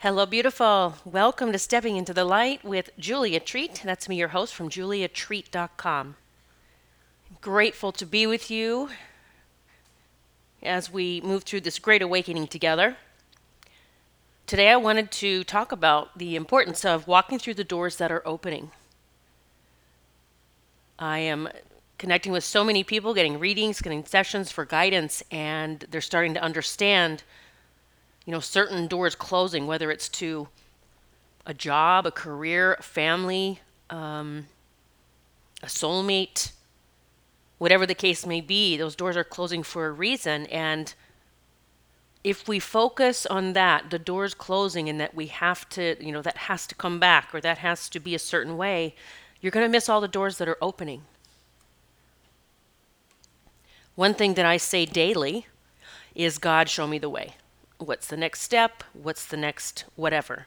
Hello, beautiful. Welcome to Stepping into the Light with Julia Treat. That's me, your host from juliatreat.com. Grateful to be with you as we move through this great awakening together. Today, I wanted to talk about the importance of walking through the doors that are opening. I am connecting with so many people, getting readings, getting sessions for guidance, and they're starting to understand, you know, certain doors closing, whether it's to a job, a career, a family, um, a soulmate, whatever the case may be, those doors are closing for a reason. And if we focus on that, the doors closing, and that we have to, you know, that has to come back or that has to be a certain way, you're going to miss all the doors that are opening. One thing that I say daily is God, show me the way. What's the next step? What's the next whatever?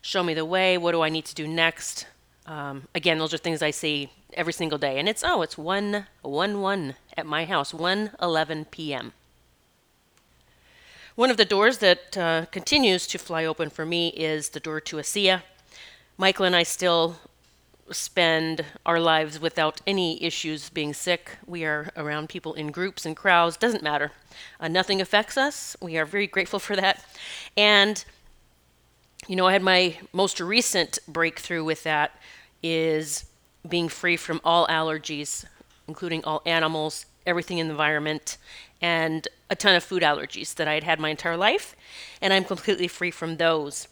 Show me the way. What do I need to do next? Um, again, those are things I see every single day. And it's, oh, it's 1 1 1 at my house, 1 11 p.m. One of the doors that uh, continues to fly open for me is the door to ASEA. Michael and I still spend our lives without any issues being sick. We are around people in groups and crowds, doesn't matter. Uh, nothing affects us. We are very grateful for that. And, you know, I had my most recent breakthrough with that is being free from all allergies, including all animals, everything in the environment, and a ton of food allergies that I had had my entire life. And I'm completely free from those.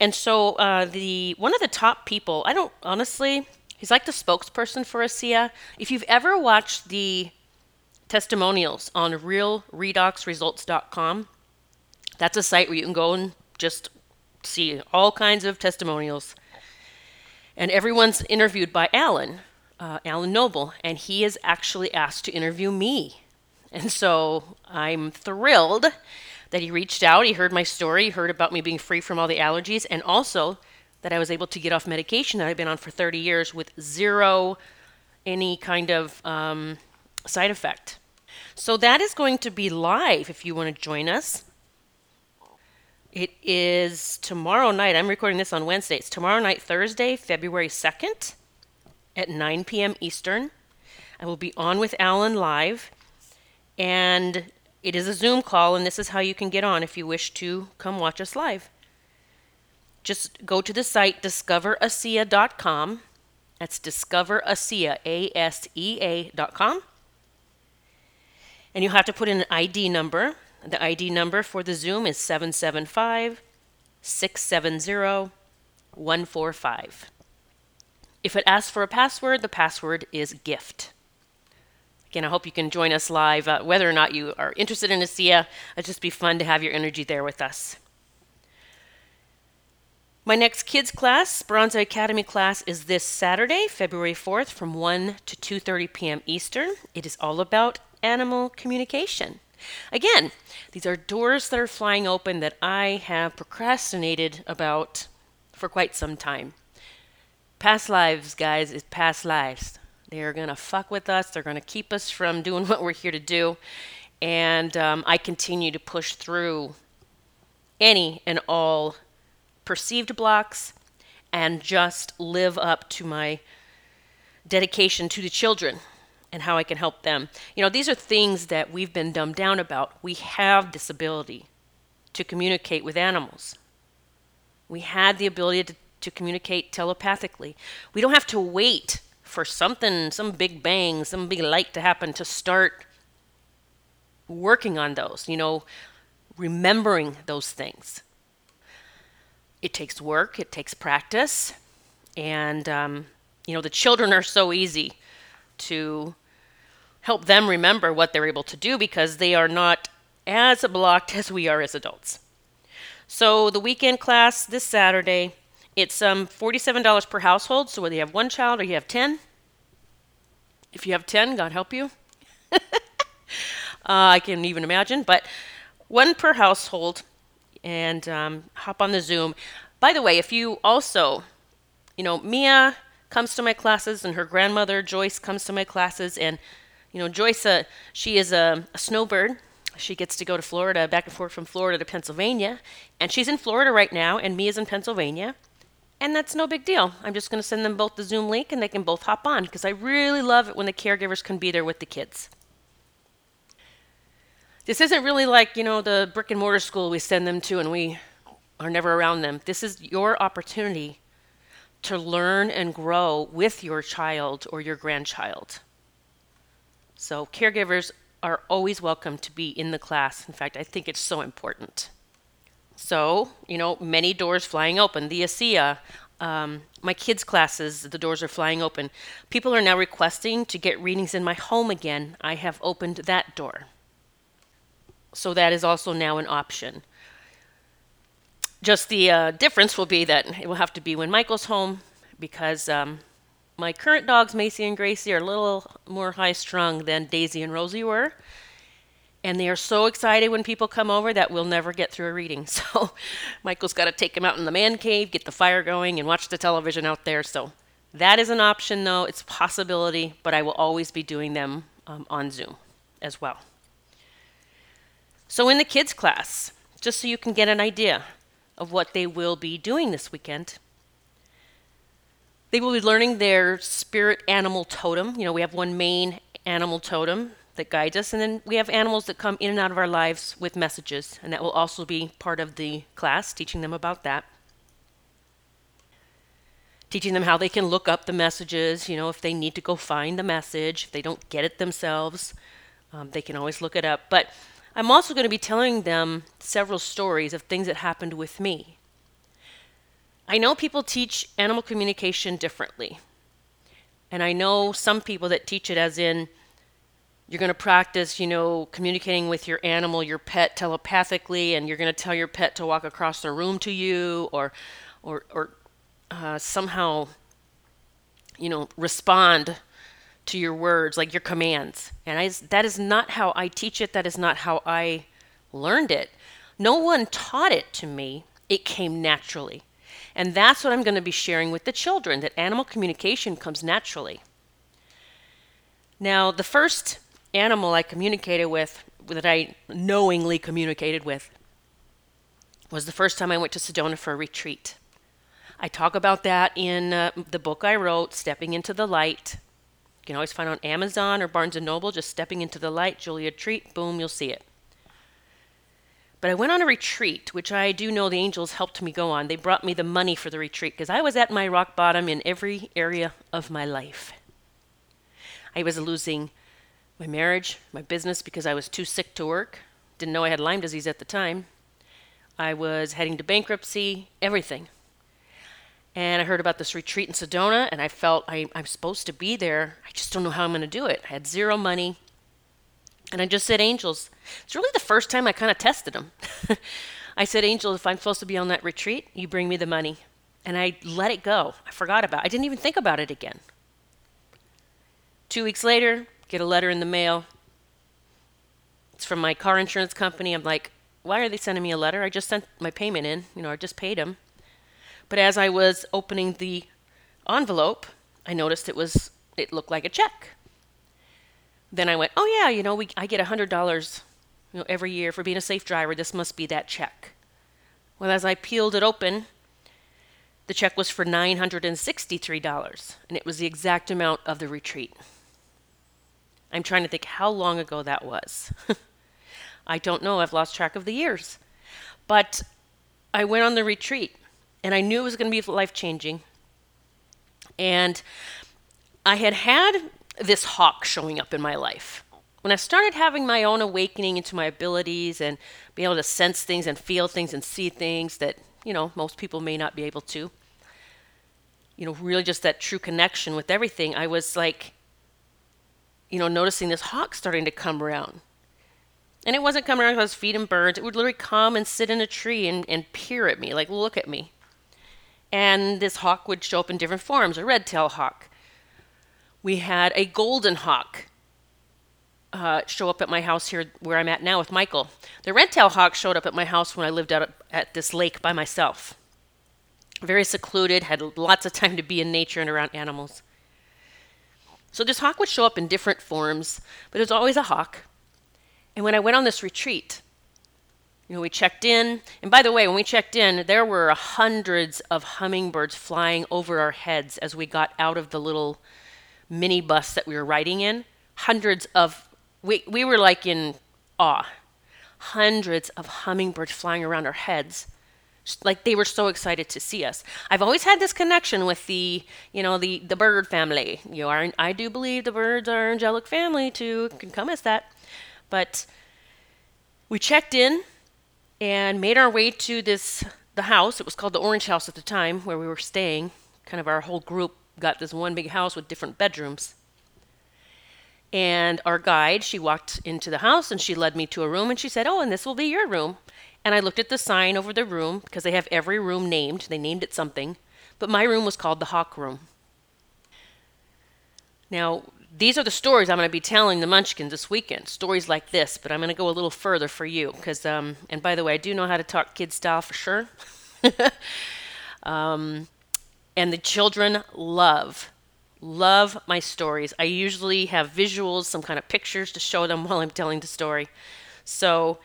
And so uh, the one of the top people, I don't honestly, he's like the spokesperson for ASEA. If you've ever watched the testimonials on realredoxresults.com, that's a site where you can go and just see all kinds of testimonials. And everyone's interviewed by Alan, uh, Alan Noble, and he is actually asked to interview me. And so I'm thrilled that he reached out, he heard my story, he heard about me being free from all the allergies, and also that I was able to get off medication that I've been on for 30 years with zero any kind of um, side effect. So that is going to be live if you want to join us. It is tomorrow night. I'm recording this on Wednesday. It's tomorrow night, Thursday, February 2nd at 9 p.m. Eastern. I will be on with Alan live. And it is a Zoom call, and this is how you can get on if you wish to come watch us live. Just go to the site discoverasea.com. That's discoverasea, A-S-E-A.com. And you'll have to put in an ID number. The ID number for the Zoom is 775 670 145. If it asks for a password, the password is gift. Again, I hope you can join us live. Uh, whether or not you are interested in ASEA, it'd just be fun to have your energy there with us. My next kids class, Bronze Academy class, is this Saturday, February 4th from 1 to 2:30 p.m. Eastern. It is all about animal communication. Again, these are doors that are flying open that I have procrastinated about for quite some time. Past lives, guys, is past lives. They're going to fuck with us. They're going to keep us from doing what we're here to do. And um, I continue to push through any and all perceived blocks and just live up to my dedication to the children and how I can help them. You know, these are things that we've been dumbed down about. We have this ability to communicate with animals. We had the ability to, to communicate telepathically. We don't have to wait for something, some big bang, some big light to happen to start working on those, you know, remembering those things. It takes work, it takes practice, and, um, you know, the children are so easy to help them remember what they're able to do because they are not as blocked as we are as adults. So, the weekend class this Saturday, it's um, $47 per household. So whether you have one child or you have 10, if you have 10, God help you. uh, I can even imagine, but one per household and um, hop on the Zoom. By the way, if you also, you know, Mia comes to my classes and her grandmother Joyce comes to my classes, and you know, Joyce, uh, she is a, a snowbird. she gets to go to Florida, back and forth from Florida to Pennsylvania. And she's in Florida right now, and Mia's in Pennsylvania. And that's no big deal. I'm just going to send them both the Zoom link and they can both hop on because I really love it when the caregivers can be there with the kids. This isn't really like, you know, the brick and mortar school we send them to and we are never around them. This is your opportunity to learn and grow with your child or your grandchild. So, caregivers are always welcome to be in the class. In fact, I think it's so important. So, you know, many doors flying open. The ASEA, um, my kids' classes, the doors are flying open. People are now requesting to get readings in my home again. I have opened that door. So that is also now an option. Just the uh, difference will be that it will have to be when Michael's home because um, my current dogs, Macy and Gracie, are a little more high strung than Daisy and Rosie were. And they are so excited when people come over that we'll never get through a reading. So Michael's got to take them out in the man cave, get the fire going, and watch the television out there. So that is an option, though. It's a possibility, but I will always be doing them um, on Zoom as well. So in the kids' class, just so you can get an idea of what they will be doing this weekend, they will be learning their spirit animal totem. You know, we have one main animal totem that guides us, and then we have animals that come in and out of our lives with messages, and that will also be part of the class, teaching them about that. Teaching them how they can look up the messages, you know, if they need to go find the message, if they don't get it themselves, um, they can always look it up. But I'm also going to be telling them several stories of things that happened with me. I know people teach animal communication differently. And I know some people that teach it as in you're going to practice, you know, communicating with your animal, your pet telepathically, and you're going to tell your pet to walk across the room to you or, or, or uh, somehow, you know, respond to your words, like your commands. And I, that is not how I teach it. That is not how I learned it. No one taught it to me. It came naturally. And that's what I'm going to be sharing with the children that animal communication comes naturally. Now, the first animal I communicated with, that I knowingly communicated with, was the first time I went to Sedona for a retreat. I talk about that in uh, the book I wrote, Stepping into the Light. You can always find on Amazon or Barnes & Noble, just Stepping into the Light, Julia Treat, boom, you'll see it. But I went on a retreat, which I do know the angels helped me go on. They brought me the money for the retreat because I was at my rock bottom in every area of my life. I was losing my marriage, my business because I was too sick to work. Didn't know I had Lyme disease at the time. I was heading to bankruptcy, everything. And I heard about this retreat in Sedona, and I felt I, am supposed to be there. I just don't know how I'm going to do it. I had zero money. And I just said, Angels. It's really the first time I kind of tested them. I said, Angel, if I'm supposed to be on that retreat, you bring me the money. And I let it go. I forgot about it. I didn't even think about it again. Two weeks later, get a letter in the mail. It's from my car insurance company. I'm like, why are they sending me a letter? I just sent my payment in. You know, I just paid them. But as I was opening the envelope, I noticed it was it looked like a check then I went, oh yeah, you know, we I get a hundred dollars, you know, every year for being a safe driver. This must be that check. Well, as I peeled it open, the check was for nine hundred and sixty-three dollars, and it was the exact amount of the retreat. I'm trying to think how long ago that was. I don't know. I've lost track of the years, but I went on the retreat, and I knew it was going to be life changing. And I had had this hawk showing up in my life. When I started having my own awakening into my abilities and being able to sense things and feel things and see things that, you know, most people may not be able to, you know, really just that true connection with everything, I was like, you know, noticing this hawk starting to come around. And it wasn't coming around because I was feeding birds. It would literally come and sit in a tree and, and peer at me, like look at me. And this hawk would show up in different forms, a red tail hawk, we had a golden hawk uh, show up at my house here where I'm at now with Michael. The red tail hawk showed up at my house when I lived out at this lake by myself. Very secluded, had lots of time to be in nature and around animals. So this hawk would show up in different forms, but it was always a hawk. And when I went on this retreat, you know, we checked in. And by the way, when we checked in, there were hundreds of hummingbirds flying over our heads as we got out of the little mini bus that we were riding in. Hundreds of, we, we were like in awe. Hundreds of hummingbirds flying around our heads like they were so excited to see us. I've always had this connection with the, you know, the the bird family. You are, I do believe the birds are angelic family too. Can come as that, but we checked in and made our way to this the house. It was called the Orange House at the time where we were staying. Kind of our whole group got this one big house with different bedrooms. And our guide, she walked into the house and she led me to a room and she said, "Oh, and this will be your room." And I looked at the sign over the room because they have every room named. They named it something. But my room was called the Hawk Room. Now, these are the stories I'm going to be telling the Munchkins this weekend. Stories like this, but I'm going to go a little further for you because, um, and by the way, I do know how to talk kid style for sure. um, and the children love, love my stories. I usually have visuals, some kind of pictures to show them while I'm telling the story. So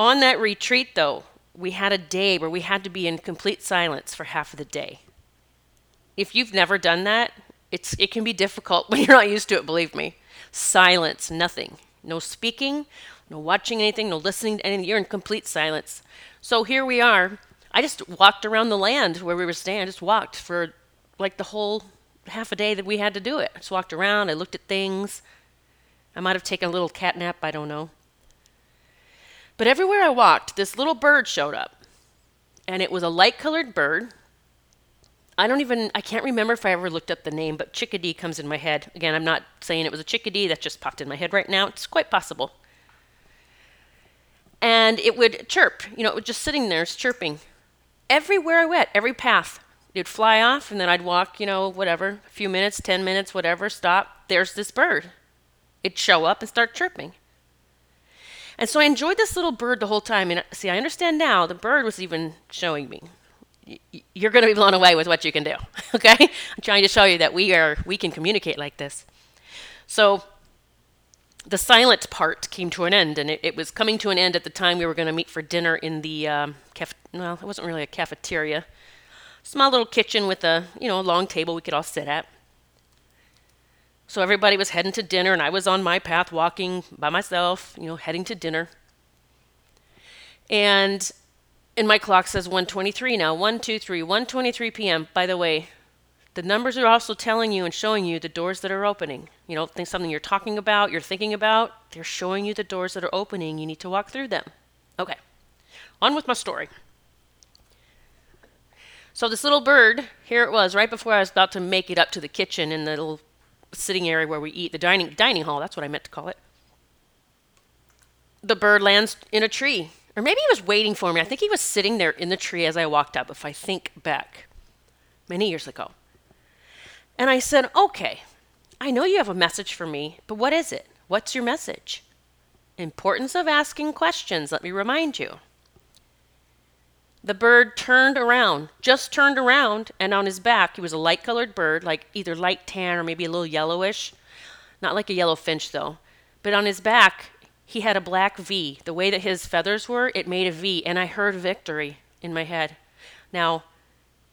on that retreat, though, we had a day where we had to be in complete silence for half of the day. If you've never done that, it's it can be difficult when you're not used to it, believe me. Silence, nothing. No speaking, no watching anything, no listening to anything. You're in complete silence. So here we are. I just walked around the land where we were staying. I just walked for like the whole half a day that we had to do it. I just walked around, I looked at things. I might have taken a little cat nap, I don't know. But everywhere I walked, this little bird showed up. And it was a light colored bird. I don't even, I can't remember if I ever looked up the name, but chickadee comes in my head. Again, I'm not saying it was a chickadee, that just popped in my head right now. It's quite possible. And it would chirp, you know, it was just sitting there, it's chirping. Everywhere I went, every path, it would fly off, and then I'd walk, you know, whatever, a few minutes, 10 minutes, whatever, stop. There's this bird. It'd show up and start chirping. And so I enjoyed this little bird the whole time. And see, I understand now the bird was even showing me. You're going to be blown away with what you can do. Okay? I'm trying to show you that we are we can communicate like this. So the silent part came to an end, and it, it, was coming to an end at the time we were going to meet for dinner in the um, caf- well, it wasn't really a cafeteria, small little kitchen with a you know a long table we could all sit at. So everybody was heading to dinner, and I was on my path walking by myself, you know, heading to dinner. And and my clock says 123 now 123 123 p.m by the way the numbers are also telling you and showing you the doors that are opening. You know think something you're talking about you're thinking about they're showing you the doors that are opening. You need to walk through them. Okay on with my story. So this little bird here it was right before i was about to make it up to the kitchen in the little sitting area where we eat, the dining dining hall, that's what I meant to call it. The bird lands in a tree. Or maybe he was waiting for me. I think he was sitting there in the tree as I walked up, if I think back many years ago. And I said, Okay, I know you have a message for me, but what is it? What's your message? Importance of asking questions, let me remind you. The bird turned around, just turned around, and on his back, he was a light colored bird, like either light tan or maybe a little yellowish. Not like a yellow finch, though. But on his back, he had a black V. The way that his feathers were, it made a V, and I heard victory in my head. Now,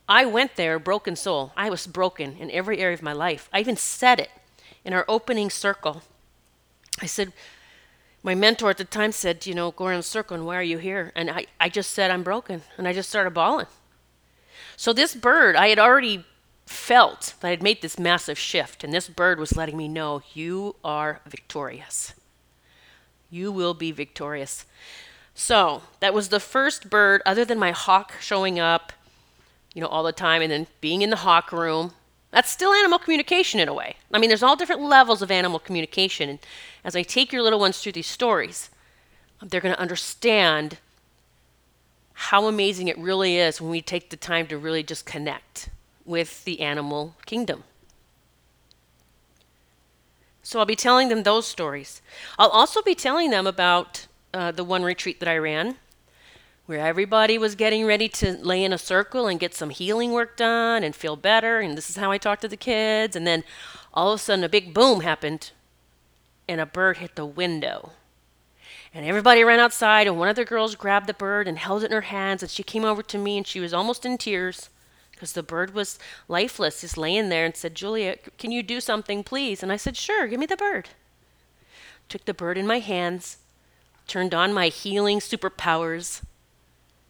I went there broken soul. I was broken in every area of my life. I even said it in our opening circle. I said, my mentor at the time said, you know, go around the circle and why are you here? And I, I just said, I'm broken. And I just started bawling. So this bird, I had already felt that I had made this massive shift. And this bird was letting me know, you are victorious. You will be victorious. So that was the first bird, other than my hawk showing up, you know, all the time and then being in the hawk room. That's still animal communication in a way. I mean, there's all different levels of animal communication. And as I take your little ones through these stories, they're going to understand how amazing it really is when we take the time to really just connect with the animal kingdom. So I'll be telling them those stories. I'll also be telling them about uh, the one retreat that I ran where everybody was getting ready to lay in a circle and get some healing work done and feel better. And this is how I talk to the kids. And then all of a sudden, a big boom happened. and a bird hit the window. And everybody ran outside, and one of the girls grabbed the bird and held it in her hands. And she came over to me, and she was almost in tears because the bird was lifeless, just laying there, and said, Julia, can you do something, please? And I said, Sure, give me the bird. Took the bird in my hands, turned on my healing superpowers,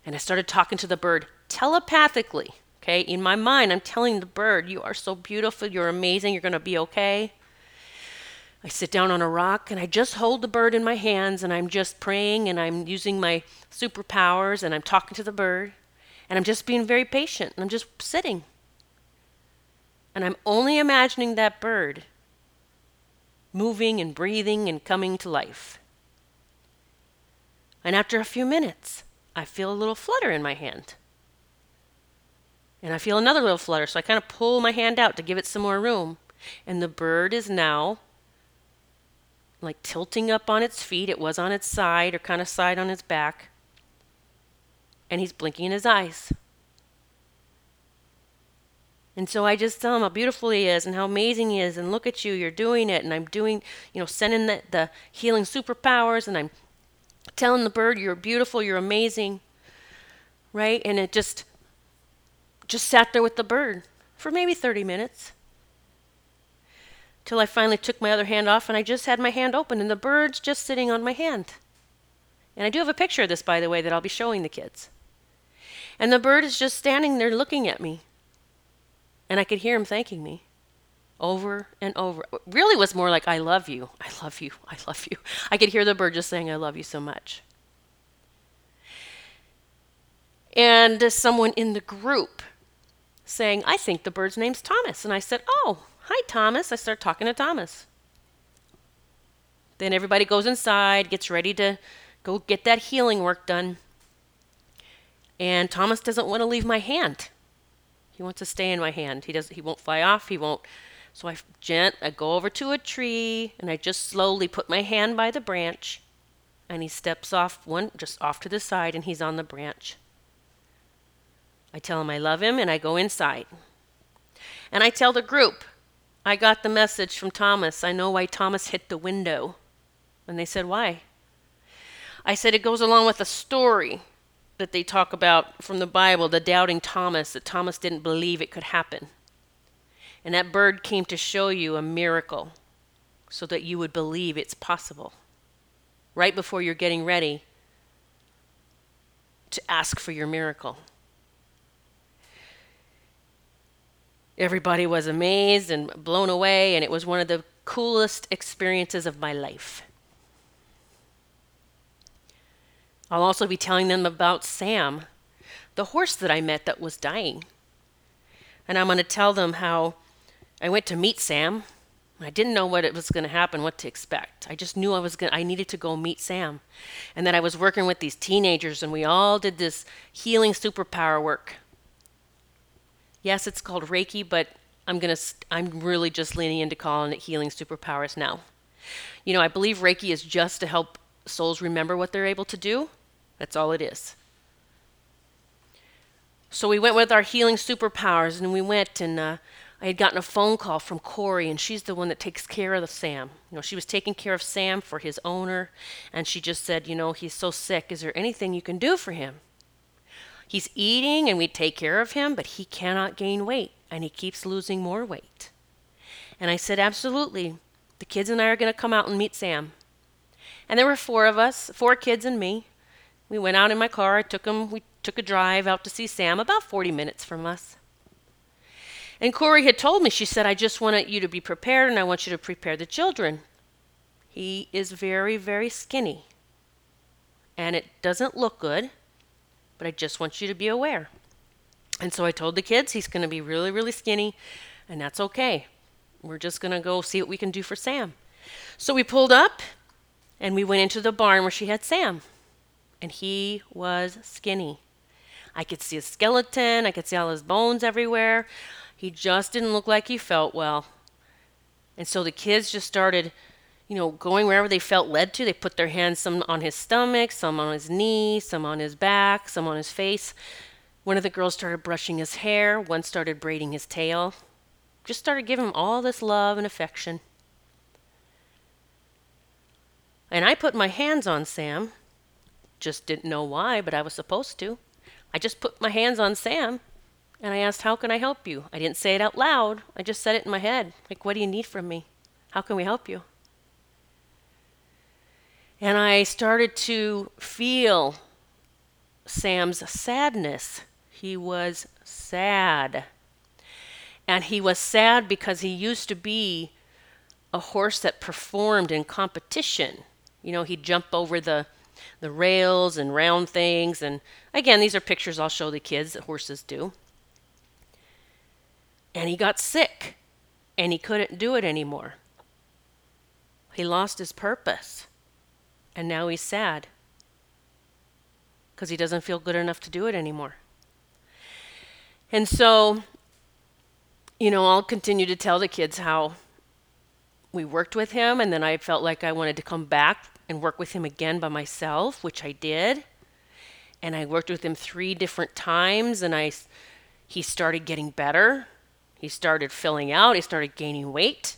and I started talking to the bird telepathically. Okay, in my mind, I'm telling the bird, You are so beautiful, you're amazing, you're to be okay. I sit down on a rock and I just hold the bird in my hands and I'm just praying and I'm using my superpowers and I'm talking to the bird and I'm just being very patient and I'm just sitting. And I'm only imagining that bird moving and breathing and coming to life. And after a few minutes, I feel a little flutter in my hand. And I feel another little flutter, so I kind of pull my hand out to give it some more room. And the bird is now like tilting up on its feet. It was on its side or kind of side on its back. And he's blinking his eyes. And so I just tell him how beautiful he is and how amazing he is, and look at you, you're doing it. And I'm doing, you know, sending the, the healing superpowers, and I'm telling the bird, you're beautiful, you're amazing. Right? And it just, just sat there with the bird for maybe 30 minutes till I finally took my other hand off and I just had my hand open and the bird's just sitting on my hand. And I do have a picture of this, by the way, that I'll be showing the kids. And the bird is just standing there looking at me. And I could hear him thanking me over and over. Really was more like, I love you, I love you, I love you. I could hear the bird just saying, I love you so much. And someone in the group saying, I think the bird's name's Thomas. And I said, Oh, Hi, Thomas. I start talking to Thomas. Then everybody goes inside, gets ready to go get that healing work done. And Thomas doesn't want to leave my hand. He wants to stay in my hand. He does he won't fly off. He won't. So I gent I go over to a tree and I just slowly put my hand by the branch and he steps off one just off to the side and he's on the branch. I tell him I love him and I go inside. And I tell the group, I got the message from Thomas. I know why Thomas hit the window. And they said, Why? I said, It goes along with a story that they talk about from the Bible, the doubting Thomas, that Thomas didn't believe it could happen. And that bird came to show you a miracle so that you would believe it's possible. Right before you're getting ready to ask for your miracle. Everybody was amazed and blown away, and it was one of the coolest experiences of my life. I'll also be telling them about Sam, the horse that I met that was dying. And I'm going to tell them how I went to meet Sam. I didn't know what it was going to happen, what to expect. I just knew I was going I needed to go meet Sam. And that I was working with these teenagers and we all did this healing superpower work Yes, it's called Reiki, but I'm going to I'm really just leaning into calling it healing superpowers now. You know, I believe Reiki is just to help souls remember what they're able to do. That's all it is. So we went with our healing superpowers, and we went, and uh, I had gotten a phone call from Corey, and she's the one that takes care of Sam. You know, she was taking care of Sam for his owner, and she just said, you know, he's so sick. Is there anything you can do for him? He's eating and we take care of him, but he cannot gain weight and he keeps losing more weight. And I said, Absolutely. The kids and I are going to come out and meet Sam. And there were four of us, four kids and me. We went out in my car. I took him, we took a drive out to see Sam, about 40 minutes from us. And Corey had told me, she said, I just want you to be prepared and I want you to prepare the children. He is very, very skinny. And it doesn't look good but I just want you to be aware. And so I told the kids he's going to be really, really skinny, and that's okay. We're just going to go see what we can do for Sam. So we pulled up and we went into the barn where she had Sam, and he was skinny. I could see his skeleton, I could see all his bones everywhere. He just didn't look like he felt well. And so the kids just started you know, going wherever they felt led to. They put their hands some on his stomach, some on his knee, some on his back, some on his face. One of the girls started brushing his hair, one started braiding his tail. Just started giving him all this love and affection. And I put my hands on Sam. Just didn't know why, but I was supposed to. I just put my hands on Sam and I asked, How can I help you? I didn't say it out loud. I just said it in my head. Like, what do you need from me? How can we help you? And I started to feel Sam's sadness. He was sad. And he was sad because he used to be a horse that performed in competition. You know, he'd jump over the the rails and round things and again, these are pictures I'll show the kids that horses do. And he got sick and he couldn't do it anymore. He lost his purpose. And now he's sad because he doesn't feel good enough to do it anymore. And so, you know, I'll continue to tell the kids how we worked with him, and then I felt like I wanted to come back and work with him again by myself, which I did. And I worked with him three different times, and I, he started getting better. He started filling out. He started gaining weight.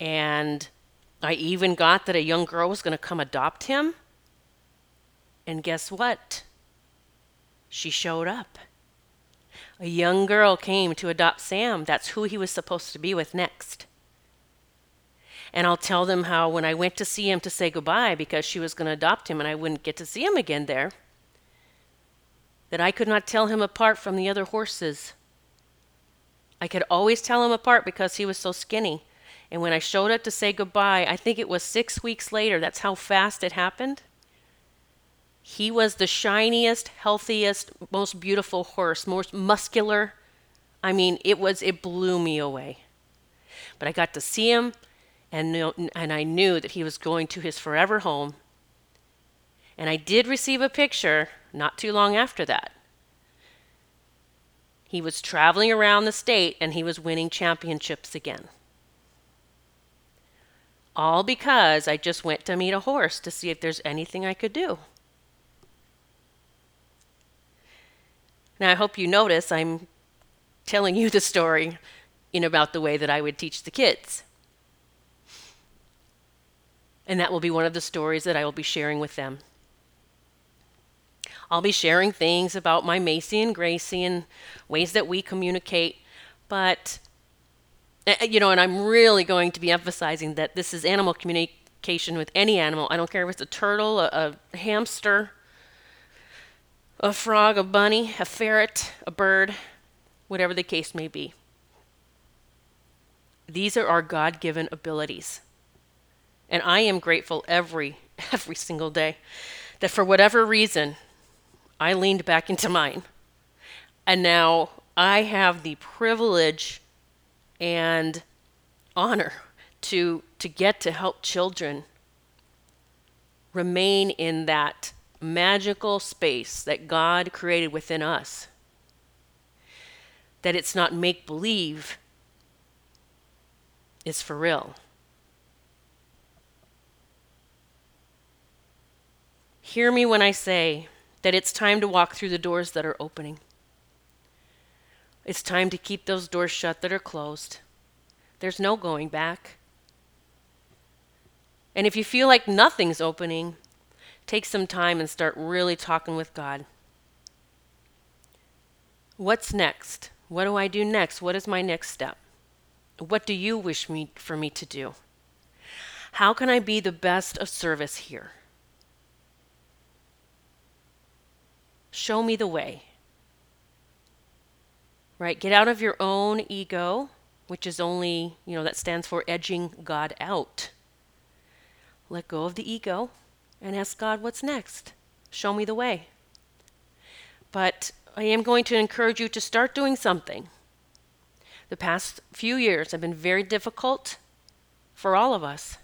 And I even got that a young girl was going to come adopt him. And guess what? She showed up. A young girl came to adopt Sam. That's who he was supposed to be with next. And I'll tell them how when I went to see him to say goodbye because she was going to adopt him and I wouldn't get to see him again there, that I could not tell him apart from the other horses. I could always tell him apart because he was so skinny. And when I showed up to say goodbye, I think it was six weeks later, that's how fast it happened. He was the shiniest, healthiest, most beautiful horse, most muscular. I mean, it was, it blew me away. But I got to see him, and, and I knew that he was going to his forever home. And I did receive a picture not too long after that. He was traveling around the state and he was winning championships again. All because I just went to meet a horse to see if there's anything I could do. Now, I hope you notice I'm telling you the story in about the way that I would teach the kids. And that will be one of the stories that I will be sharing with them. I'll be sharing things about my Macy and Gracie and ways that we communicate. But, you know, and I'm really going to be emphasizing that this is animal communication with any animal. I don't care if it's a turtle, a, a hamster, a frog, a bunny, a ferret, a bird, whatever the case may be. These are our God given abilities. And I am grateful every every single day that for whatever reason I leaned back into mine. And now I have the privilege and honor to to get to help children remain in that magical space that God created within us. That it's not make believe, it's for real. Hear me when I say that it's time to walk through the doors that are opening. It's time to keep those doors shut that are closed. There's no going back. And if you feel like nothing's opening, take some time and start really talking with God. What's next? What do I do next? What is my next step? What do you wish me for me to do? How can I be the best of service here? Show me the way. Right? Get out of your own ego, which is only, you know, that stands for edging God out. Let go of the ego and ask God, what's next? Show me the way. But I am going to encourage you to start doing something. The past few years have been very difficult for all of us.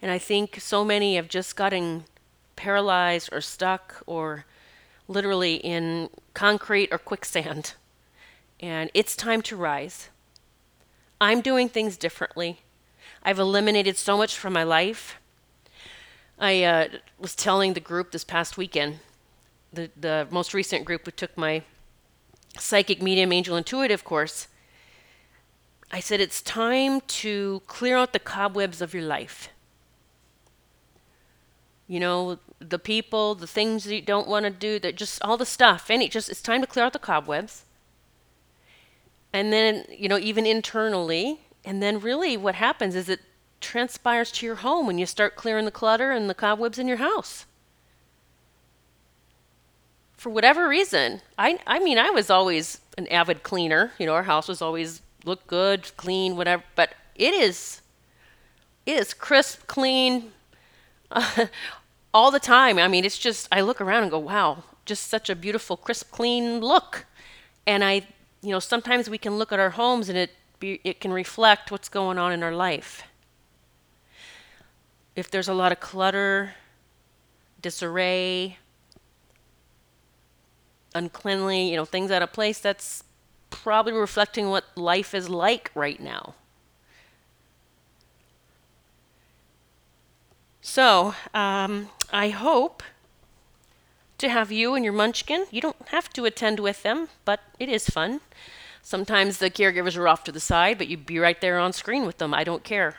And I think so many have just gotten paralyzed or stuck or literally in concrete or quicksand. And it's time to rise. I'm doing things differently. I've eliminated so much from my life. I uh, was telling the group this past weekend, the, the most recent group who took my psychic medium angel intuitive course. I said, it's time to clear out the cobwebs of your life. You know, the people, the things that you don't want to do, that just all the stuff. And it just it's time to clear out the cobwebs. And then, you know, even internally, and then really what happens is it transpires to your home when you start clearing the clutter and the cobwebs in your house. For whatever reason, I I mean, I was always an avid cleaner. You know, our house was always look good, clean, whatever, but it is it is crisp, clean, all the time. I mean, it's just, I look around and go, wow, just such a beautiful, crisp, clean look. And I, you know, sometimes we can look at our homes and it, be, it can reflect what's going on in our life. If there's a lot of clutter, disarray, uncleanly, you know, things out of place, that's probably reflecting what life is like right now. So, um, I hope to have you and your munchkin. You don't have to attend with them, but it is fun. Sometimes the caregivers are off to the side, but you'd be right there on screen with them. I don't care.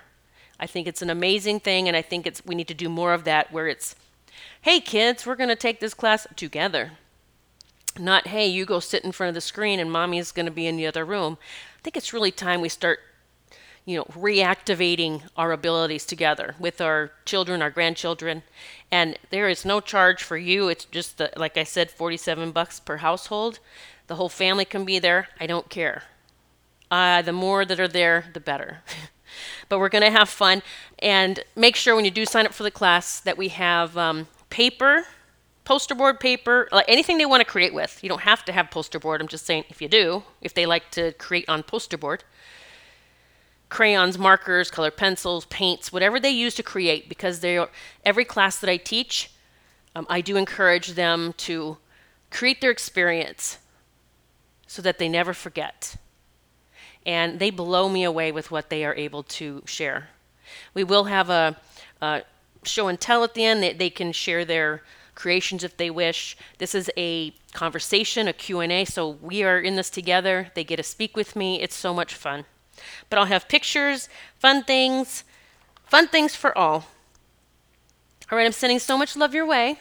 I think it's an amazing thing, and I think it's we need to do more of that where it's, hey kids, we're going to take this class together. Not, hey, you go sit in front of the screen and mommy's going to be in the other room. I think it's really time we start you know, reactivating our abilities together with our children, our grandchildren. And there is no charge for you. It's just, the, like I said, 47 bucks per household. The whole family can be there. I don't care. Uh, the more that are there, the better. but we're going to have fun. And make sure when you do sign up for the class that we have um, paper, poster board paper, like anything they want to create with. You don't have to have poster board. I'm just saying if you do, if they like to create on poster board crayons, markers, colored pencils, paints, whatever they use to create, because they every class that I teach, um, I do encourage them to create their experience so that they never forget. And they blow me away with what they are able to share. We will have a, a show and tell at the end. They can share their creations if they wish. This is a conversation, a Q&A, so we are in this together. They get to speak with me. It's so much fun. But I'll have pictures, fun things, fun things for all. All right, I'm sending so much love your way.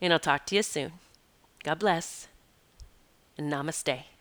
And I'll talk to you soon. God bless. And namaste.